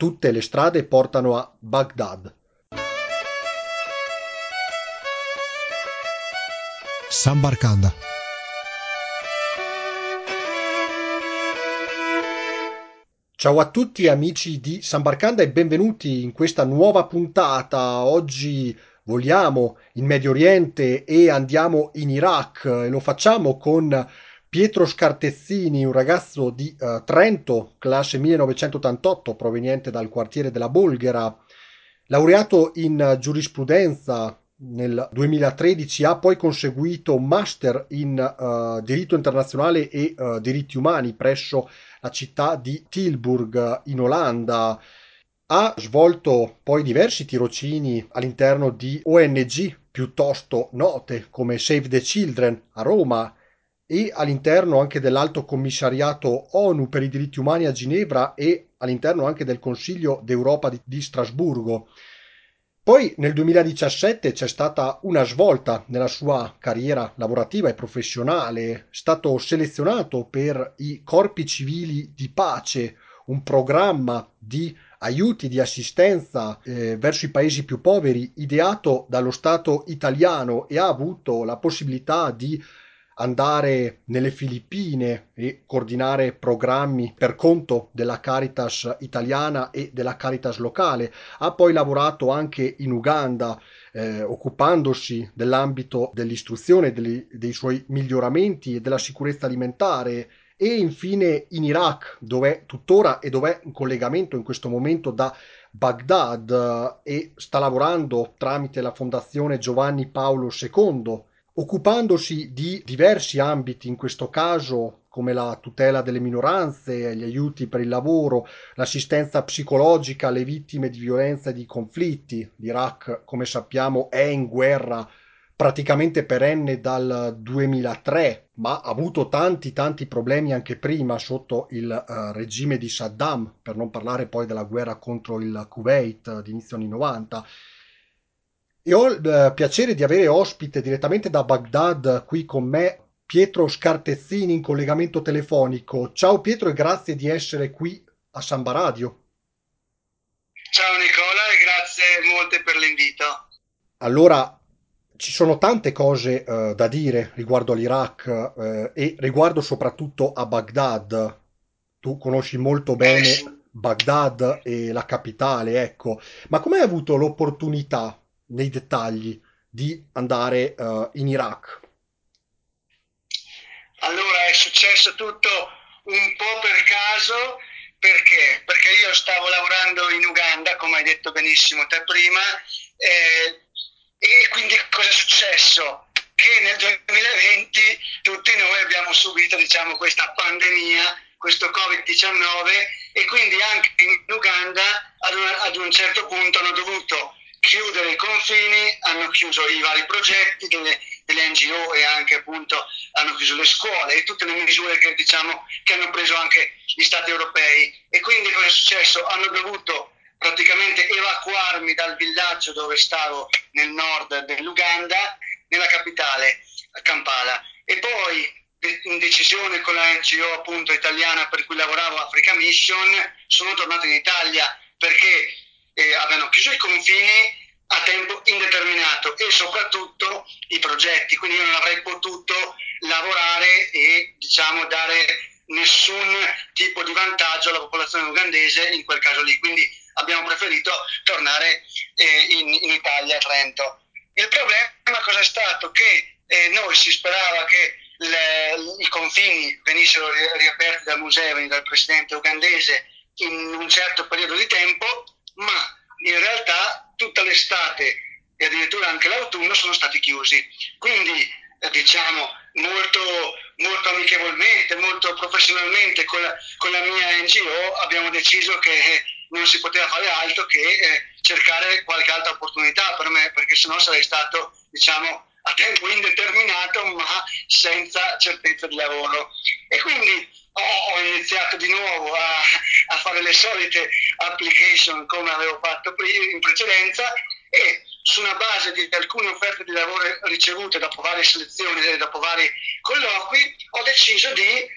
Tutte le strade portano a Baghdad. Sambarkanda. Ciao a tutti amici di Sambarkanda e benvenuti in questa nuova puntata. Oggi voliamo in Medio Oriente e andiamo in Iraq e lo facciamo con Pietro Scartezzini, un ragazzo di uh, Trento, classe 1988, proveniente dal quartiere della Bolghera, laureato in giurisprudenza nel 2013, ha poi conseguito un master in uh, diritto internazionale e uh, diritti umani presso la città di Tilburg in Olanda. Ha svolto poi diversi tirocini all'interno di ONG piuttosto note come Save the Children a Roma e all'interno anche dell'Alto Commissariato ONU per i diritti umani a Ginevra e all'interno anche del Consiglio d'Europa di, di Strasburgo. Poi nel 2017 c'è stata una svolta nella sua carriera lavorativa e professionale, è stato selezionato per i corpi civili di pace, un programma di aiuti di assistenza eh, verso i paesi più poveri ideato dallo Stato italiano e ha avuto la possibilità di andare nelle Filippine e coordinare programmi per conto della Caritas italiana e della Caritas locale. Ha poi lavorato anche in Uganda, eh, occupandosi dell'ambito dell'istruzione, dei, dei suoi miglioramenti e della sicurezza alimentare e infine in Iraq, dove tuttora e dove in collegamento in questo momento da Baghdad e sta lavorando tramite la Fondazione Giovanni Paolo II occupandosi di diversi ambiti, in questo caso come la tutela delle minoranze, gli aiuti per il lavoro, l'assistenza psicologica alle vittime di violenza e di conflitti. L'Iraq, come sappiamo, è in guerra praticamente perenne dal 2003, ma ha avuto tanti tanti problemi anche prima sotto il uh, regime di Saddam, per non parlare poi della guerra contro il Kuwait di inizio anni 90 e ho il eh, piacere di avere ospite direttamente da Baghdad qui con me Pietro Scartezzini in collegamento telefonico. Ciao Pietro e grazie di essere qui a Samba Radio. Ciao Nicola e grazie molte per l'invito. Allora, ci sono tante cose uh, da dire riguardo all'Iraq uh, e riguardo soprattutto a Baghdad. Tu conosci molto bene eh. Baghdad e la capitale, ecco. Ma come hai avuto l'opportunità nei dettagli di andare uh, in Iraq? Allora è successo tutto un po' per caso perché? Perché io stavo lavorando in Uganda, come hai detto benissimo te prima, eh, e quindi cosa è successo? Che nel 2020 tutti noi abbiamo subito diciamo, questa pandemia, questo Covid-19 e quindi anche in Uganda ad un, ad un certo punto hanno dovuto chiudere i confini, hanno chiuso i vari progetti delle, delle, NGO e anche appunto hanno chiuso le scuole e tutte le misure che, diciamo, che hanno preso anche gli stati europei. E quindi cosa è successo? Hanno dovuto praticamente evacuarmi dal villaggio dove stavo nel nord dell'Uganda, nella capitale, Kampala. E poi in decisione con la NGO appunto italiana per cui lavoravo, Africa Mission, sono tornato in Italia perché eh, avevano chiuso i confini a tempo indeterminato e soprattutto i progetti, quindi io non avrei potuto lavorare e diciamo dare nessun tipo di vantaggio alla popolazione ugandese in quel caso lì, quindi abbiamo preferito tornare eh, in, in, Italia, a Trento. Il problema cosa è stato? Che eh, noi si sperava che le, i confini venissero riaperti dal Museveni, dal presidente ugandese in un certo periodo di tempo, ma in realtà tutta l'estate e addirittura anche l'autunno sono stati chiusi. Quindi eh, diciamo molto, molto amichevolmente, molto professionalmente con la, con la, mia NGO abbiamo deciso che non si poteva fare altro che eh, cercare qualche altra opportunità per me, perché sennò sarei stato diciamo a tempo indeterminato ma senza certezza di lavoro. E quindi fare le solite application come avevo fatto in precedenza e su una base di alcune offerte di lavoro ricevute dopo varie selezioni e dopo vari colloqui ho deciso di eh,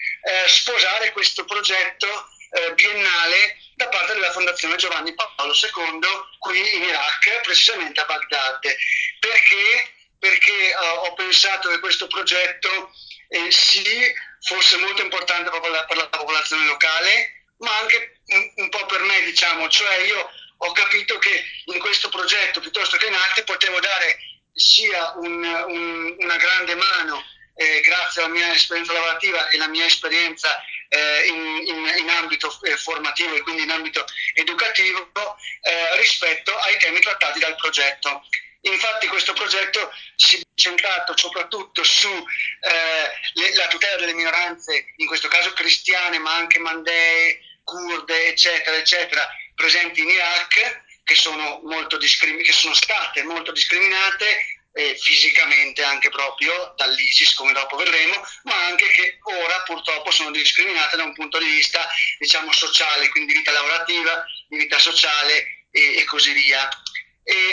sposare questo progetto eh, biennale da parte della Fondazione Giovanni Paolo II qui in Iraq, precisamente a Baghdad. Perché? Perché eh, ho pensato che questo progetto eh, sì fosse molto importante per la, per la popolazione locale, ma anche un, un, po' per me, diciamo, cioè io ho capito che in questo progetto, piuttosto che in altri, potevo dare sia un, un, una grande mano eh, grazie alla mia esperienza lavorativa e alla mia esperienza eh, in, in, in, ambito eh, formativo e quindi in ambito educativo eh, rispetto ai temi trattati dal progetto. Infatti questo progetto si è centrato soprattutto sulla eh, tutela delle minoranze, in questo caso cristiane, ma anche mandee, kurde, eccetera, eccetera, presenti in Iraq, che sono, discrimi- che sono state molto discriminate eh, fisicamente anche proprio dall'ISIS, come dopo vedremo, ma anche che ora purtroppo sono discriminate da un punto di vista diciamo sociale, quindi di vita lavorativa, di vita sociale e, e così via.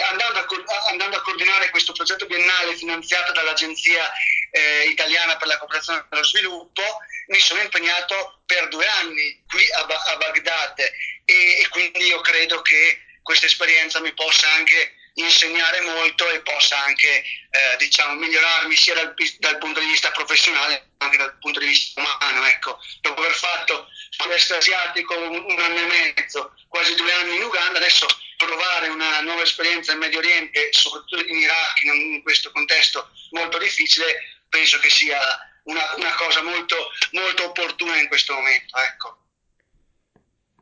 Andando, a, andando, a, coordinare questo progetto biennale finanziato dall'Agenzia eh, Italiana per la Cooperazione e lo Sviluppo, mi sono impegnato per due anni qui a, a Baghdad e, e quindi io credo che questa esperienza mi possa anche insegnare molto e possa anche eh, diciamo, migliorarmi sia dal, dal, punto di vista professionale ma anche dal punto di vista umano. Ecco. Dopo aver fatto sud-est asiatico un, un, anno e mezzo, quasi due anni in Uganda, adesso provare una nuova esperienza in Medio Oriente, soprattutto in Iraq, in, questo contesto molto difficile, penso che sia una, una cosa molto, molto opportuna in questo momento. Ecco.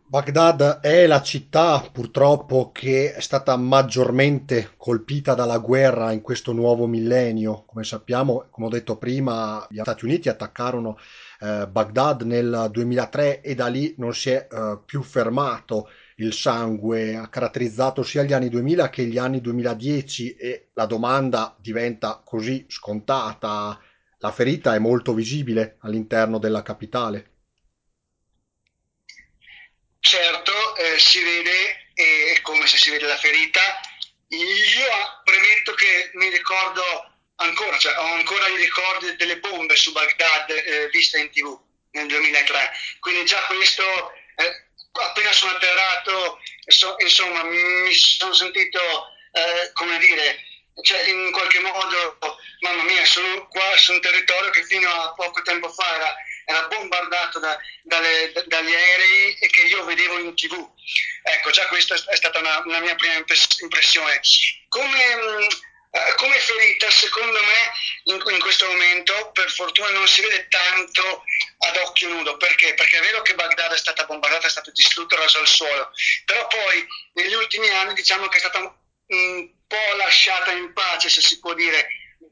Baghdad è la città purtroppo che è stata maggiormente colpita dalla guerra in questo nuovo millennio. Come sappiamo, come ho detto prima, gli Stati Uniti attaccarono eh, Baghdad nel 2003 e da lì non si è eh, più fermato. Il sangue ha caratterizzato sia gli anni 2000 che gli anni 2010 e la domanda diventa così scontata. La ferita è molto visibile all'interno della capitale. Certo, eh, si vede, è come se si vede la ferita. Io premetto che mi ricordo ancora, cioè ho ancora i ricordi delle bombe su Baghdad eh, viste in tv nel 2003, quindi già questo, eh, appena sono atterrato, so, insomma, mi sono sentito, eh, come dire, cioè, in qualche modo, mamma mia, sono qua su un territorio che fino a poco tempo fa era era bombardato da, dalle, dagli aerei e che io vedevo in tv. Ecco, già questa è stata una, una mia prima impressione. Come, eh, come ferita, secondo me, in, in, questo momento, per fortuna non si vede tanto ad occhio nudo. Perché? Perché è vero che Baghdad è stata bombardata, è stato distrutto, raso al suolo, però poi negli ultimi anni diciamo che è stata un po' lasciata in pace, se si può dire,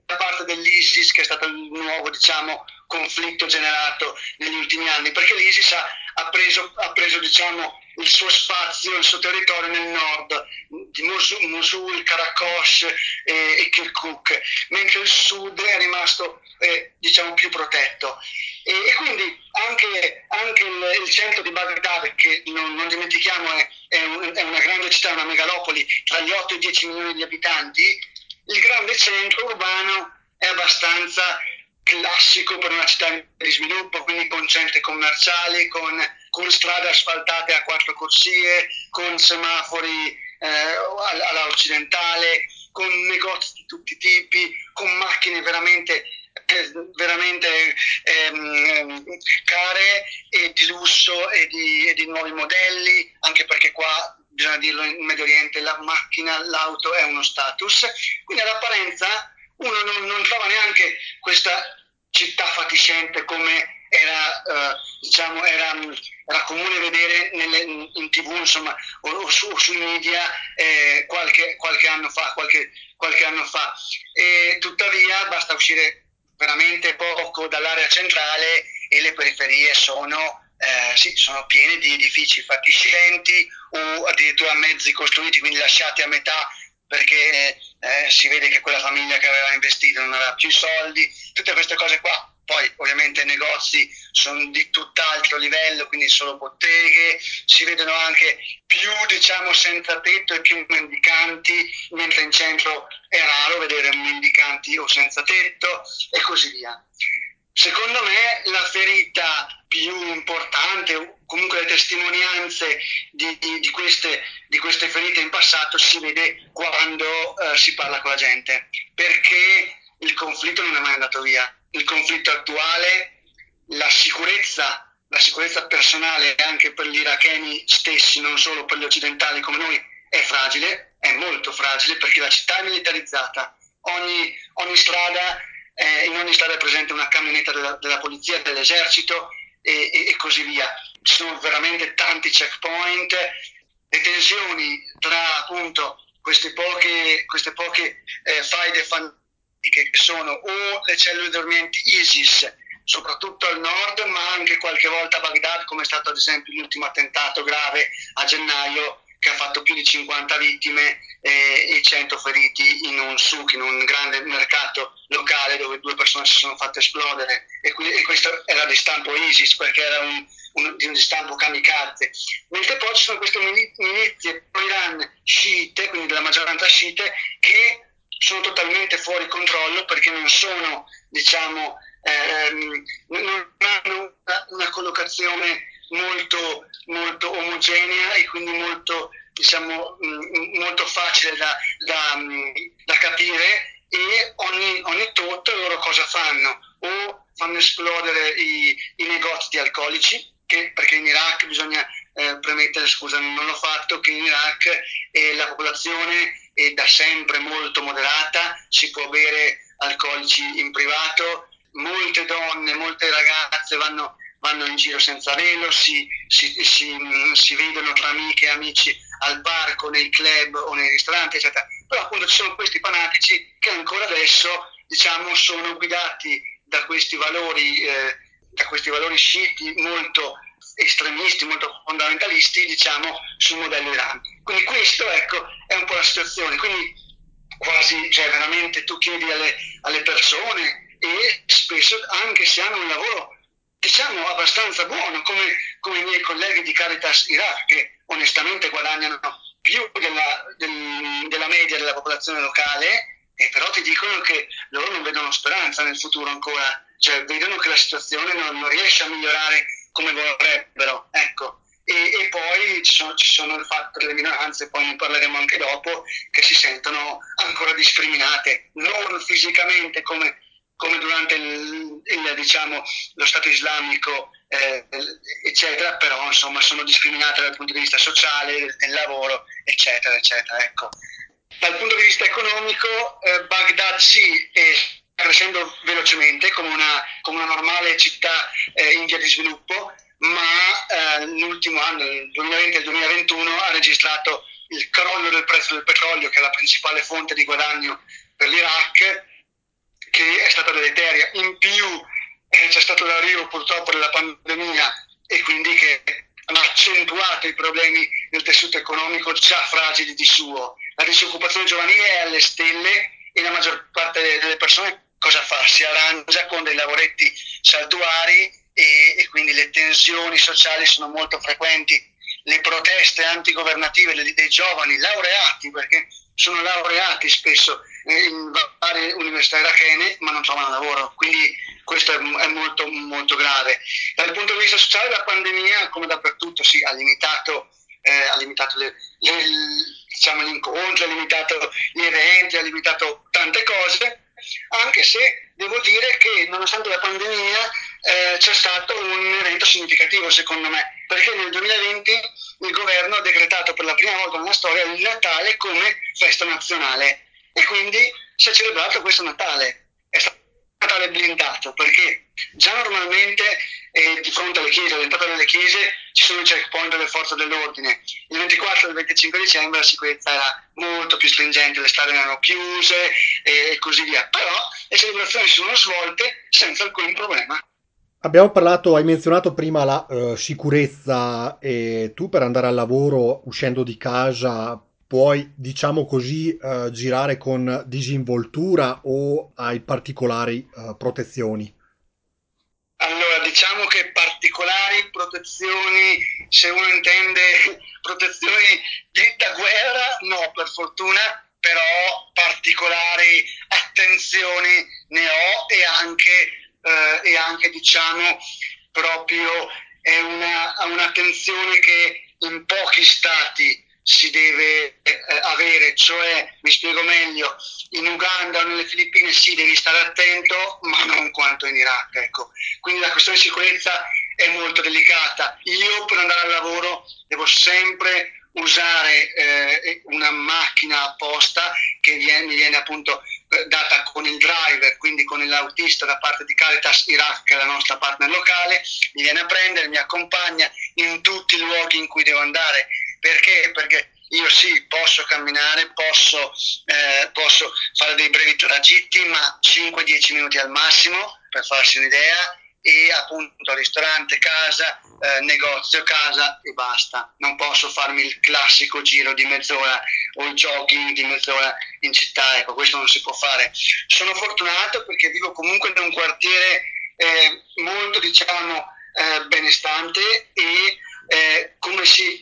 da parte dell'ISIS, che è stato il nuovo diciamo, conflitto generato negli ultimi anni, perché l'ISIS ha, ha preso, ha preso diciamo, il suo spazio, il suo territorio nel nord, di Mosul, Mosul Karakosh e, e Kirkuk, mentre il sud è rimasto eh, diciamo, più protetto. E, e quindi anche, anche il, il, centro di Baghdad, che non, non dimentichiamo è, è, un, è una grande città, una megalopoli, tra gli 8 e i 10 milioni di abitanti, il grande centro urbano è abbastanza classico per una città di sviluppo, quindi con centri commerciali, con, con strade asfaltate a quattro corsie, con semafori eh, alla occidentale, con negozi di tutti i tipi, con macchine veramente eh, veramente ehm, care e di lusso e di, e di nuovi modelli, anche perché qua bisogna dirlo in Medio Oriente, la macchina, l'auto è uno status, quindi all'apparenza uno non, non trova neanche questa città fatiscente come era, eh, diciamo, era, era, comune vedere nelle, in tv insomma, o, o, su, sui media eh, qualche, qualche, anno fa, qualche, qualche anno fa. Tuttavia basta uscire veramente poco dall'area centrale e le periferie sono eh, sì, sono piene di edifici fatiscenti o addirittura mezzi costruiti, quindi lasciati a metà perché eh, si vede che quella famiglia che aveva investito non aveva più soldi, tutte queste cose qua. Poi ovviamente i negozi sono di tutt'altro livello, quindi solo botteghe, si vedono anche più diciamo senza tetto e più mendicanti, mentre in centro è raro vedere mendicanti o senza tetto e così via. Secondo me la ferita più importante comunque le testimonianze di, di, di, queste, di, queste, ferite in passato si vede quando uh, si parla con la gente, perché il conflitto non è mai andato via. Il conflitto attuale, la sicurezza, la sicurezza personale anche per gli iracheni stessi, non solo per gli occidentali come noi, è fragile, è molto fragile perché la città è militarizzata. Ogni, ogni strada, eh, in ogni strada è presente una camionetta della, della polizia, dell'esercito e, e, e così via ci sono veramente tanti checkpoint, le tensioni tra appunto queste poche, queste poche eh, faide fanatiche che sono o le cellule dormienti ISIS, soprattutto al nord, ma anche qualche volta a Baghdad, come è stato ad esempio l'ultimo attentato grave a gennaio che ha fatto più di 50 vittime eh, e 100 feriti in un souk, in un grande mercato locale dove due persone si sono fatte esplodere. E, qui, e questo era di stampo ISIS perché era un, un, di un stampo kamikaze. Mentre poi ci sono queste milizie pro-Iran sciite, quindi della maggioranza sciite, che sono totalmente fuori controllo perché non sono, diciamo, ehm, non hanno una, una collocazione molto, molto omogenea e quindi molto, diciamo, mm, molto facile da, da, da capire e ogni, ogni tot loro cosa fanno? O fanno esplodere i, i negozi di alcolici, che, perché in Iraq bisogna eh, premettere, scusa, non l'ho fatto, che in Iraq eh, la popolazione è da sempre molto moderata, si può bere alcolici in privato, molte donne, molte ragazze vanno vanno in giro senza velo, si, si, si, si, vedono tra amiche e amici al parco, nei club o nei ristoranti, eccetera. Però appunto ci sono questi fanatici che ancora adesso diciamo, sono guidati da questi valori, eh, da questi valori sciiti molto estremisti, molto fondamentalisti, diciamo, sul modello Iran. Quindi questo ecco, è un po' la situazione. Quindi quasi, cioè veramente tu chiedi alle, alle persone e spesso anche se hanno un lavoro diciamo abbastanza buono, come, come i miei colleghi di Caritas Iraq, che onestamente guadagnano più della, del, della media della popolazione locale, e però ti dicono che loro non vedono speranza nel futuro ancora, cioè vedono che la situazione non, non riesce a migliorare come vorrebbero. Ecco. E, e, poi ci sono, ci sono, il fatto delle minoranze, poi ne parleremo anche dopo, che si sentono ancora discriminate, non fisicamente come come durante il, il, diciamo, lo Stato islamico, eh, eccetera, però insomma sono discriminate dal punto di vista sociale, del, lavoro, eccetera, eccetera. Ecco. Dal punto di vista economico, eh, Baghdad sì, sta crescendo velocemente come una, come una normale città eh, in via di sviluppo, ma eh, l'ultimo anno, il 2020 e il 2021, ha registrato il crollo del prezzo del petrolio, che è la principale fonte di guadagno per l'Iraq, che è stata deleteria. In più eh, c'è stato l'arrivo purtroppo della pandemia e quindi che ha accentuato i problemi del tessuto economico già fragili di suo. La disoccupazione giovanile è alle stelle e la maggior parte delle persone cosa fa? Si arrangia con dei lavoretti saltuari e, e quindi le tensioni sociali sono molto frequenti. Le proteste antigovernative dei, dei giovani laureati, perché sono laureati spesso in varie università irachene ma non trovano lavoro, quindi questo è, molto, molto grave. Dal punto di vista sociale la pandemia, come dappertutto, sì, ha limitato, eh, ha limitato le, le, diciamo, gli incontri, ha limitato gli eventi, ha limitato tante cose, anche se devo dire che nonostante la pandemia eh, c'è stato un evento significativo secondo me, perché nel 2020 il governo ha decretato per la prima volta nella storia il Natale come festa nazionale e quindi si è celebrato questo Natale. È stato un Natale blindato perché già normalmente eh, di fronte alle chiese, all'entrata delle chiese, ci sono i checkpoint delle forze dell'ordine. Il 24 e il 25 dicembre la sicurezza era molto più stringente, le strade erano chiuse e, e così via. Però le celebrazioni si sono svolte senza alcun problema. Abbiamo parlato, hai menzionato prima la uh, sicurezza e tu per andare al lavoro uscendo di casa puoi, diciamo così, uh, girare con disinvoltura o hai particolari uh, protezioni? Allora, diciamo che particolari protezioni, se uno intende protezioni di, da guerra, no, per fortuna, però particolari attenzioni ne ho e anche, eh, e anche diciamo, proprio è una, una un'attenzione che in pochi stati si deve cioè, mi spiego meglio, in Uganda o nelle Filippine sì, devi stare attento, ma non quanto in Iraq. Ecco. Quindi la questione di sicurezza è molto delicata. Io per andare al lavoro devo sempre usare eh, una macchina apposta che viene, viene appunto eh, data con il driver, quindi con l'autista da parte di Caritas Iraq, che è la nostra partner locale, mi viene a prendere, mi accompagna in tutti i luoghi in cui devo andare. Perché? Perché io sì, posso camminare, posso, eh, posso fare dei brevi tragitti, ma 5-10 minuti al massimo, per farsi un'idea, e appunto ristorante, casa, eh, negozio, casa e basta. Non posso farmi il classico giro di mezz'ora o il jogging di mezz'ora in città, ecco, questo non si può fare. Sono fortunato perché vivo comunque in un quartiere eh, molto, diciamo, eh, benestante e eh, come si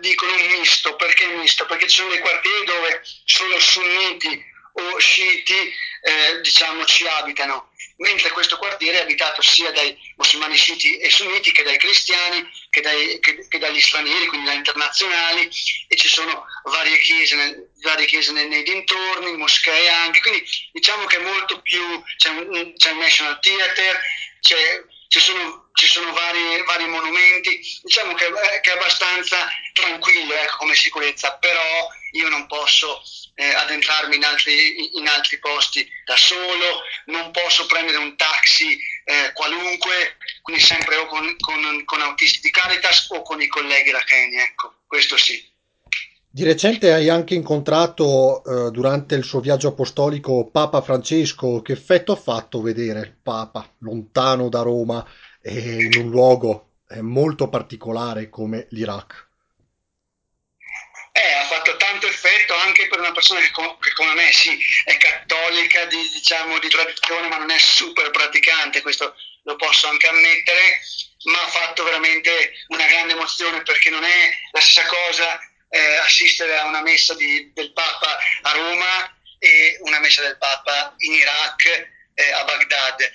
dicono un misto, perché misto? Perché ci sono dei quartieri dove solo sunniti o sciiti eh, diciamo ci abitano. Mentre questo quartiere è abitato sia dai musulmani sciiti e sunniti che dai cristiani, che, dai, che, che dagli stranieri, quindi da internazionali, e ci sono varie chiese, nel, varie chiese nei, nei, dintorni, moschee anche, quindi diciamo che è molto più, c'è, c'è il National Theatre, ci sono, ci sono vari, vari, monumenti, diciamo che, che, è abbastanza tranquillo ecco, come sicurezza, però io non posso eh, addentrarmi in altri, in altri, posti da solo, non posso prendere un taxi eh, qualunque, quindi sempre o con, con, con, autisti di Caritas o con i colleghi Kenya, ecco, questo sì. Di recente hai anche incontrato eh, durante il suo viaggio apostolico Papa Francesco. Che effetto ha fatto vedere il Papa lontano da Roma e in un luogo eh, molto particolare come l'Iraq? Eh, ha fatto tanto effetto anche per una persona che, com- che come me sì, è cattolica di, diciamo, di tradizione, ma non è super praticante, questo lo posso anche ammettere, ma ha fatto veramente una grande emozione perché non è la stessa cosa eh, assistere a una messa di, del Papa a Roma e una messa del Papa in Iraq, eh, a Baghdad.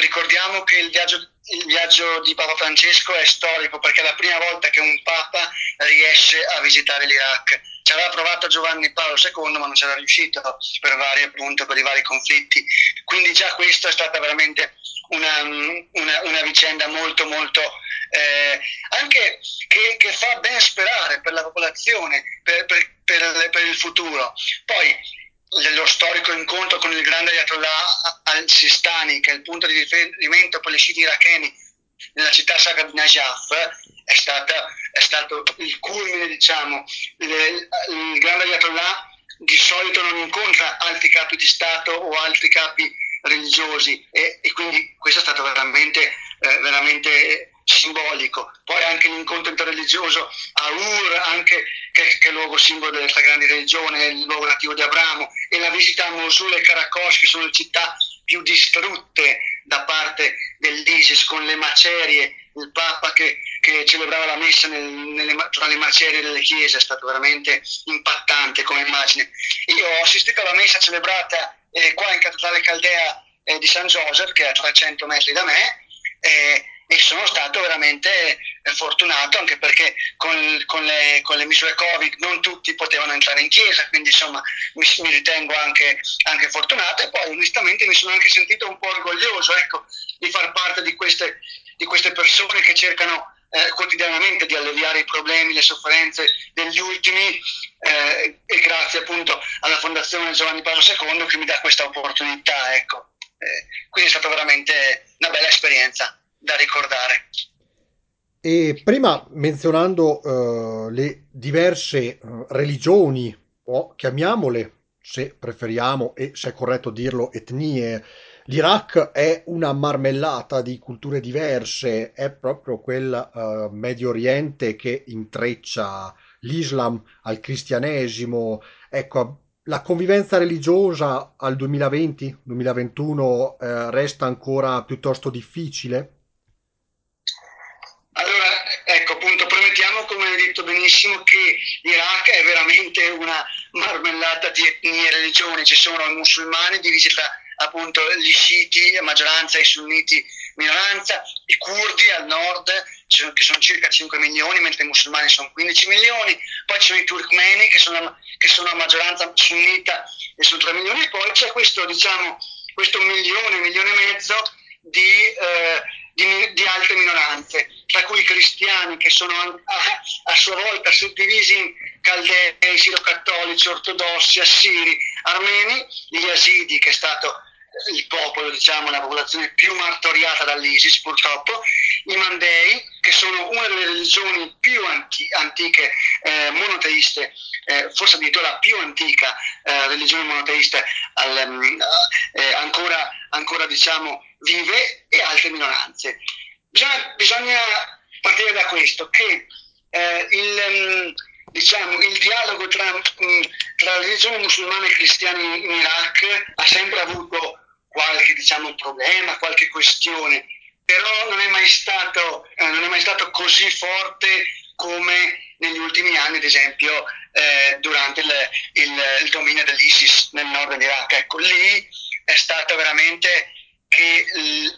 Ricordiamo che il viaggio il viaggio di Papa Francesco è storico perché è la prima volta che un Papa riesce a visitare l'Iraq. Ci aveva provato Giovanni Paolo II ma non c'era riuscito per, vari, appunto, per i vari conflitti. Quindi già questa è stata veramente una, una, una vicenda molto molto eh, anche che, che, fa ben sperare per la popolazione, per, per, per, per il futuro. Poi lo storico incontro con il grande Ayatollah al-Sistani, che è il punto di riferimento per le sciiti iracheni nella città sacra di Najaf, è, stata, è stato il culmine, diciamo. Il, il grande Ayatollah di solito non incontra altri capi di Stato o altri capi religiosi e, e quindi questo è stato veramente, eh, veramente simbolico. Poi anche l'incontro interreligioso a Ur, anche, che, che, è il luogo simbolo delle tre grandi religioni, il luogo nativo di Abramo, e la visita a Mosul e Karakosh, che sono le città più distrutte da parte dell'ISIS, con le macerie, il Papa che, che celebrava la messa nel, nelle, tra le macerie delle chiese, è stato veramente impattante come immagine. Io ho assistito alla messa celebrata eh, qua in Cattedrale Caldea eh, di San Joseph, che è a 300 metri da me, eh, e sono stato veramente eh, fortunato anche perché con, con, le, con, le, misure Covid non tutti potevano entrare in chiesa, quindi insomma mi, mi ritengo anche, anche, fortunato e poi onestamente mi sono anche sentito un po' orgoglioso ecco, di far parte di queste, di queste persone che cercano eh, quotidianamente di alleviare i problemi, le sofferenze degli ultimi eh, e grazie appunto alla Fondazione Giovanni Paolo II che mi dà questa opportunità. Ecco. Eh, quindi è stata veramente una bella esperienza da ricordare. E prima menzionando uh, le diverse uh, religioni, o chiamiamole, se preferiamo e se è corretto dirlo, etnie, l'Iraq è una marmellata di culture diverse, è proprio quel uh, Medio Oriente che intreccia l'Islam al cristianesimo. Ecco, la convivenza religiosa al 2020-2021 eh, resta ancora piuttosto difficile? Benissimo che l'Iraq è veramente una marmellata di etnie e religioni, ci sono i musulmani divisi tra appunto gli sciiti, maggioranza i sunniti minoranza, i curdi al nord, che sono circa 5 milioni, mentre i musulmani sono 15 milioni, poi ci sono i turkmeni che sono, che sono a maggioranza sunnita e sono 3 milioni, e poi c'è questo, diciamo, questo milione, milione e mezzo di, eh, di, di, altre minoranze, tra cui i cristiani che sono a, a sua volta suddivisi in caldei, sirocattolici, ortodossi, assiri, armeni, gli yazidi che è stato il popolo, diciamo, la popolazione più martoriata dall'ISIS purtroppo, i Mandei, che sono una delle religioni più anti- antiche eh, monoteiste, eh, forse addirittura la più antica eh, religione monoteista al, mm, eh, ancora, ancora diciamo, vive, e altre minoranze. Bisogna, bisogna partire da questo, che eh, il, mm, diciamo, il dialogo tra, mm, tra religione musulmana e cristiani in Iraq ha sempre avuto qualche diciamo, problema, qualche questione, però non è mai stato, eh, non è mai stato così forte come negli ultimi anni, ad esempio, eh, durante il, il, il, dominio dell'ISIS nel nord dell'Iraq. Ecco, lì è stato veramente che i,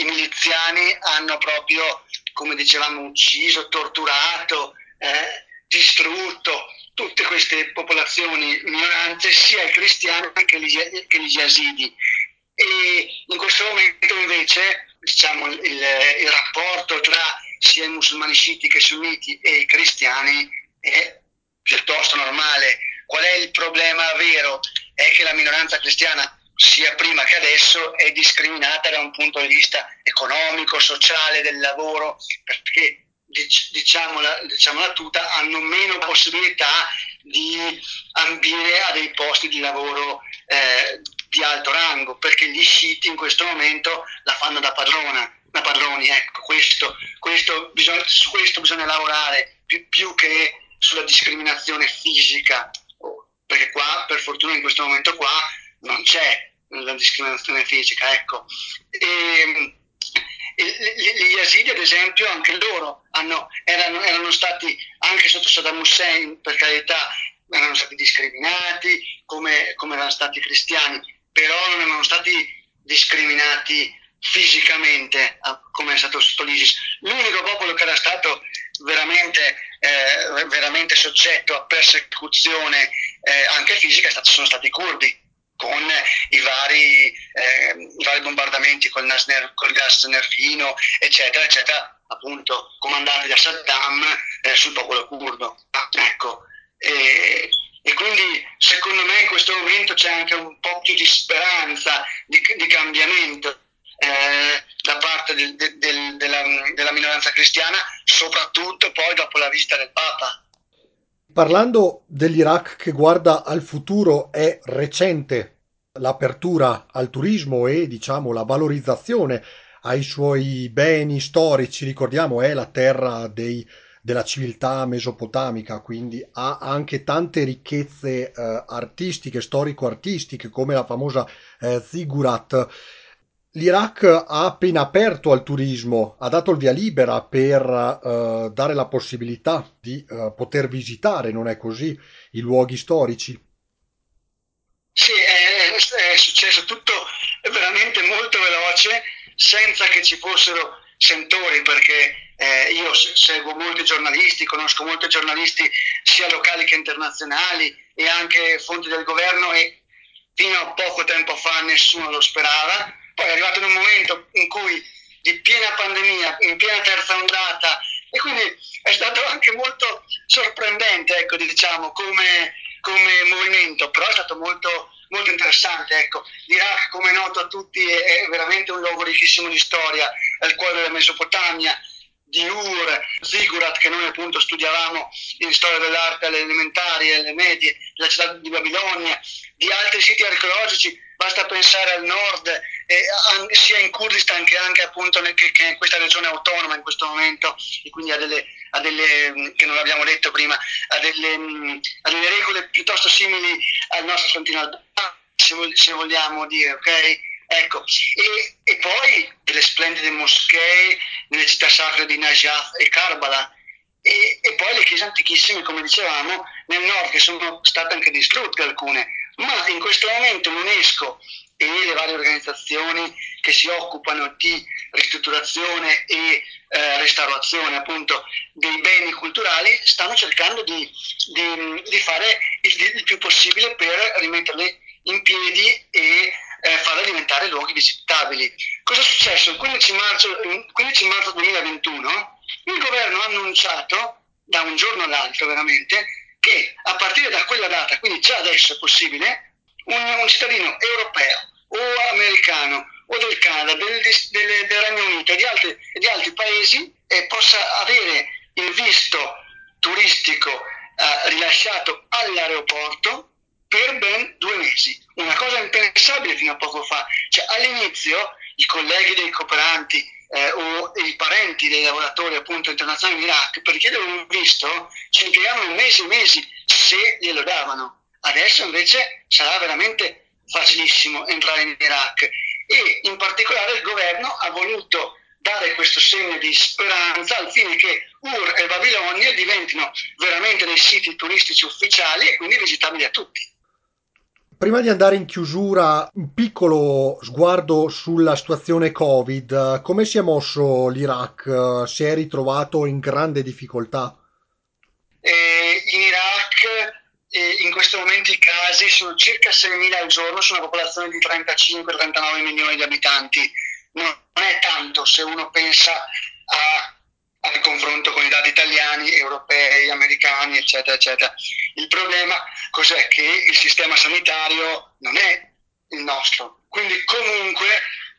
i, miliziani hanno proprio, come dicevamo, ucciso, torturato, eh, distrutto tutte queste popolazioni minoranze, sia i cristiani che gli, che gli yazidi e in questo momento invece diciamo, il, il rapporto tra sia i musulmani sciiti che sunniti e i cristiani è piuttosto normale. Qual è il problema vero? È che la minoranza cristiana sia prima che adesso è discriminata da un punto di vista economico, sociale, del lavoro, perché diciamola, diciamola tutta, hanno meno possibilità di ambire a dei posti di lavoro eh, di alto rango, perché gli sciiti in questo momento la fanno da padrona, da padroni, ecco, questo, questo bisogna, su questo bisogna lavorare più, più che sulla discriminazione fisica, perché qua, per fortuna in questo momento qua, non c'è la discriminazione fisica, ecco. E, gli Yazidi, ad esempio, anche loro hanno, erano, erano, stati, anche sotto Saddam Hussein, per carità, erano stati discriminati come, come erano stati cristiani, però non erano stati discriminati fisicamente come è stato sotto l'ISIS. L'unico popolo che era stato veramente, eh, veramente soggetto a persecuzione eh, anche fisica sono stati i curdi con i vari, eh, i vari bombardamenti col, nasner, col gas nerfino, eccetera, eccetera, appunto comandati da Saddam eh, sul popolo curdo. Ecco, e, e, quindi secondo me in questo momento c'è anche un po' più di speranza, di, di cambiamento eh, da parte del, del, della, della minoranza cristiana, soprattutto poi dopo la visita del Papa. Parlando dell'Iraq che guarda al futuro, è recente l'apertura al turismo e diciamo la valorizzazione ai suoi beni storici. Ricordiamo, è la terra dei, della civiltà mesopotamica, quindi ha anche tante ricchezze eh, artistiche, storico-artistiche, come la famosa eh, Ziggurat L'Iraq ha appena aperto al turismo, ha dato il via libera per uh, dare la possibilità di uh, poter visitare, non è così, i luoghi storici? Sì, è, è successo tutto veramente molto veloce, senza che ci fossero sentori, perché eh, io seguo molti giornalisti, conosco molti giornalisti sia locali che internazionali e anche fonti del governo e fino a poco tempo fa nessuno lo sperava poi è arrivato in un momento in cui di piena pandemia, in piena terza ondata, e quindi è stato anche molto sorprendente, ecco, diciamo, come, come movimento, però è stato molto, molto interessante. Ecco. L'Iraq, come è noto a tutti, è, veramente un luogo ricchissimo di storia, è il cuore della Mesopotamia, di Ur, Zigurat, che noi appunto studiavamo in storia dell'arte alle elementari alle medie, la città di Babilonia, di altri siti archeologici, basta pensare al nord, eh, sia in Kurdistan che anche appunto nel, che, che in questa regione autonoma in questo momento, e quindi a delle, a delle mm, che non abbiamo detto prima, a delle, mm, a delle regole piuttosto simili al nostro Trentino Alto, se vogliamo dire, ok? Ecco, e, e, poi delle splendide moschee nelle città sacre di Najaf e Karbala, e, e, poi le chiese antichissime, come dicevamo, nel nord, che sono state anche distrutte alcune, ma in questo momento l'UNESCO e le varie organizzazioni che si occupano di ristrutturazione e eh, restaurazione appunto dei beni culturali stanno cercando di, di, di fare il, il, più possibile per rimetterli in piedi e eh, farle diventare luoghi visitabili. Cosa è successo? Il 15 marzo, il 15 marzo 2021 il governo ha annunciato da un giorno all'altro veramente che a partire da quella data, quindi già adesso è possibile, un, un cittadino europeo o americano o del Canada, del, del, del Regno Unito e di altri, di altri paesi eh, possa avere il visto turistico eh, rilasciato all'aeroporto per ben due mesi. Una cosa impensabile fino a poco fa. Cioè, all'inizio i colleghi dei cooperanti eh, o i parenti dei lavoratori appunto internazionali in Iraq per chiedere un visto ci impiegavano mesi e mesi se glielo davano. Adesso invece sarà veramente facilissimo entrare in Iraq e in particolare il governo ha voluto dare questo segno di speranza al fine che Ur e Babilonia diventino veramente dei siti turistici ufficiali e quindi visitabili a tutti. Prima di andare in chiusura, un piccolo sguardo sulla situazione Covid. Come si è mosso l'Iraq? Si è ritrovato in grande difficoltà? Eh, in Iraq eh, in questo momento i casi sono circa 6.000 al giorno su una popolazione di 35-39 milioni di abitanti. Non è tanto se uno pensa a, al confronto con i dati italiani, europei, americani, eccetera, eccetera. Il problema cos'è? Che il sistema sanitario non è il nostro. Quindi comunque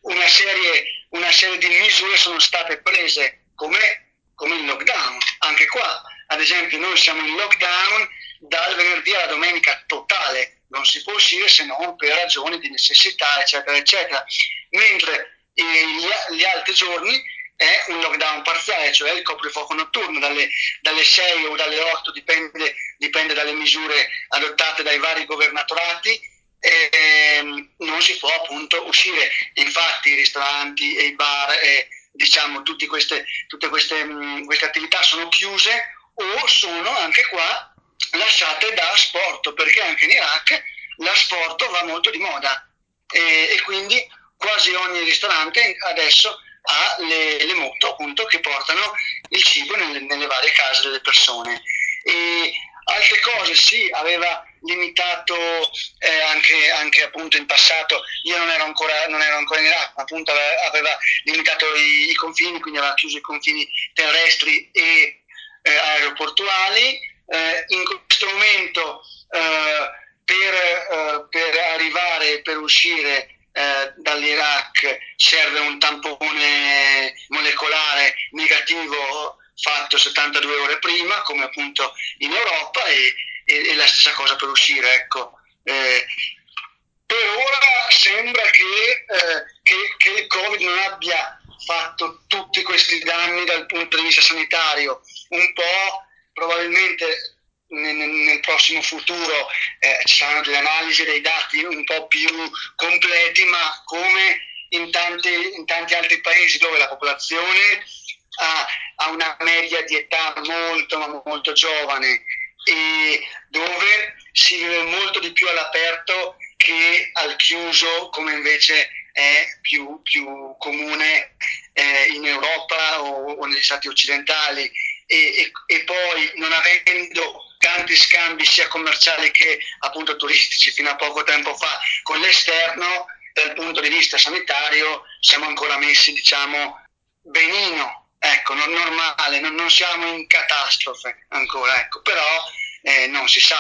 una serie, una serie di misure sono state prese come, come il lockdown. Anche qua, ad esempio, noi siamo in lockdown dal venerdì alla domenica totale, non si può uscire se non per ragioni di necessità, eccetera, eccetera. Mentre eh, gli, gli, altri giorni è un lockdown parziale, cioè il coprifuoco notturno dalle, dalle 6 o dalle 8, dipende, dipende, dalle misure adottate dai vari governatorati. E, ehm, non si può appunto uscire. Infatti i ristoranti e i bar e diciamo tutte queste, tutte queste, mh, queste attività sono chiuse o sono anche qua lasciate da sport, perché anche in Iraq l'asporto va molto di moda e, e quindi quasi ogni ristorante adesso ha le, le, moto appunto che portano il cibo nelle, nelle varie case delle persone. E altre cose sì, aveva limitato eh, anche, anche, appunto in passato, io non ero ancora, non ero ancora in Iraq, ma appunto aveva, aveva limitato i, i, confini, quindi aveva chiuso i confini terrestri e eh, aeroportuali, eh, in questo momento eh, per, eh, per, arrivare, per uscire eh, dall'Iraq serve un tampone molecolare negativo fatto 72 ore prima, come appunto in Europa, e, e, e la stessa cosa per uscire. Ecco. Eh, per ora sembra che, che, che il Covid non abbia fatto tutti questi danni dal punto di vista sanitario, un po' probabilmente nel, nel prossimo futuro eh, ci saranno delle analisi dei dati un po' più completi, ma come in tanti, in tanti altri paesi dove la popolazione ha, ha una media di età molto, ma molto giovane e dove si vive molto di più all'aperto che al chiuso, come invece è più, più comune eh, in Europa o, o negli stati occidentali e, e, e poi non avendo tanti scambi sia commerciali che appunto turistici fino a poco tempo fa con l'esterno, dal punto di vista sanitario siamo ancora messi diciamo benino, ecco, non normale, non, non siamo in catastrofe ancora, ecco, però eh, non si sa.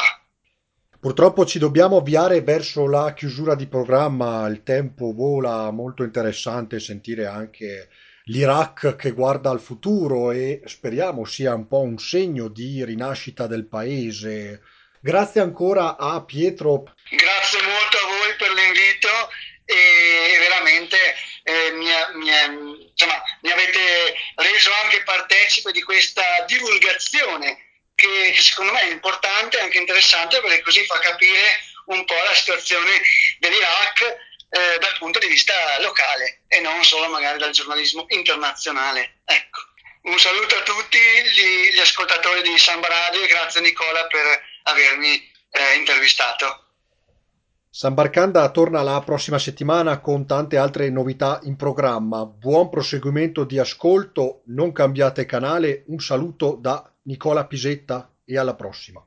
Purtroppo ci dobbiamo avviare verso la chiusura di programma, il tempo vola, molto interessante sentire anche l'Iraq che guarda al futuro e speriamo sia un po' un segno di rinascita del paese. Grazie ancora a Pietro. Grazie molto a voi per l'invito e veramente eh, mi, mi, insomma, mi, avete reso anche partecipe di questa divulgazione che, secondo me è importante e anche interessante perché così fa capire un po' la situazione dell'Iraq eh, dal punto di vista locale e non solo magari dal giornalismo internazionale. Ecco. Un saluto a tutti gli, gli ascoltatori di Samba Radio e grazie Nicola per avermi eh, intervistato. Sambarcanda torna la prossima settimana con tante altre novità in programma. Buon proseguimento di ascolto, non cambiate canale. Un saluto da Nicola Pisetta e alla prossima.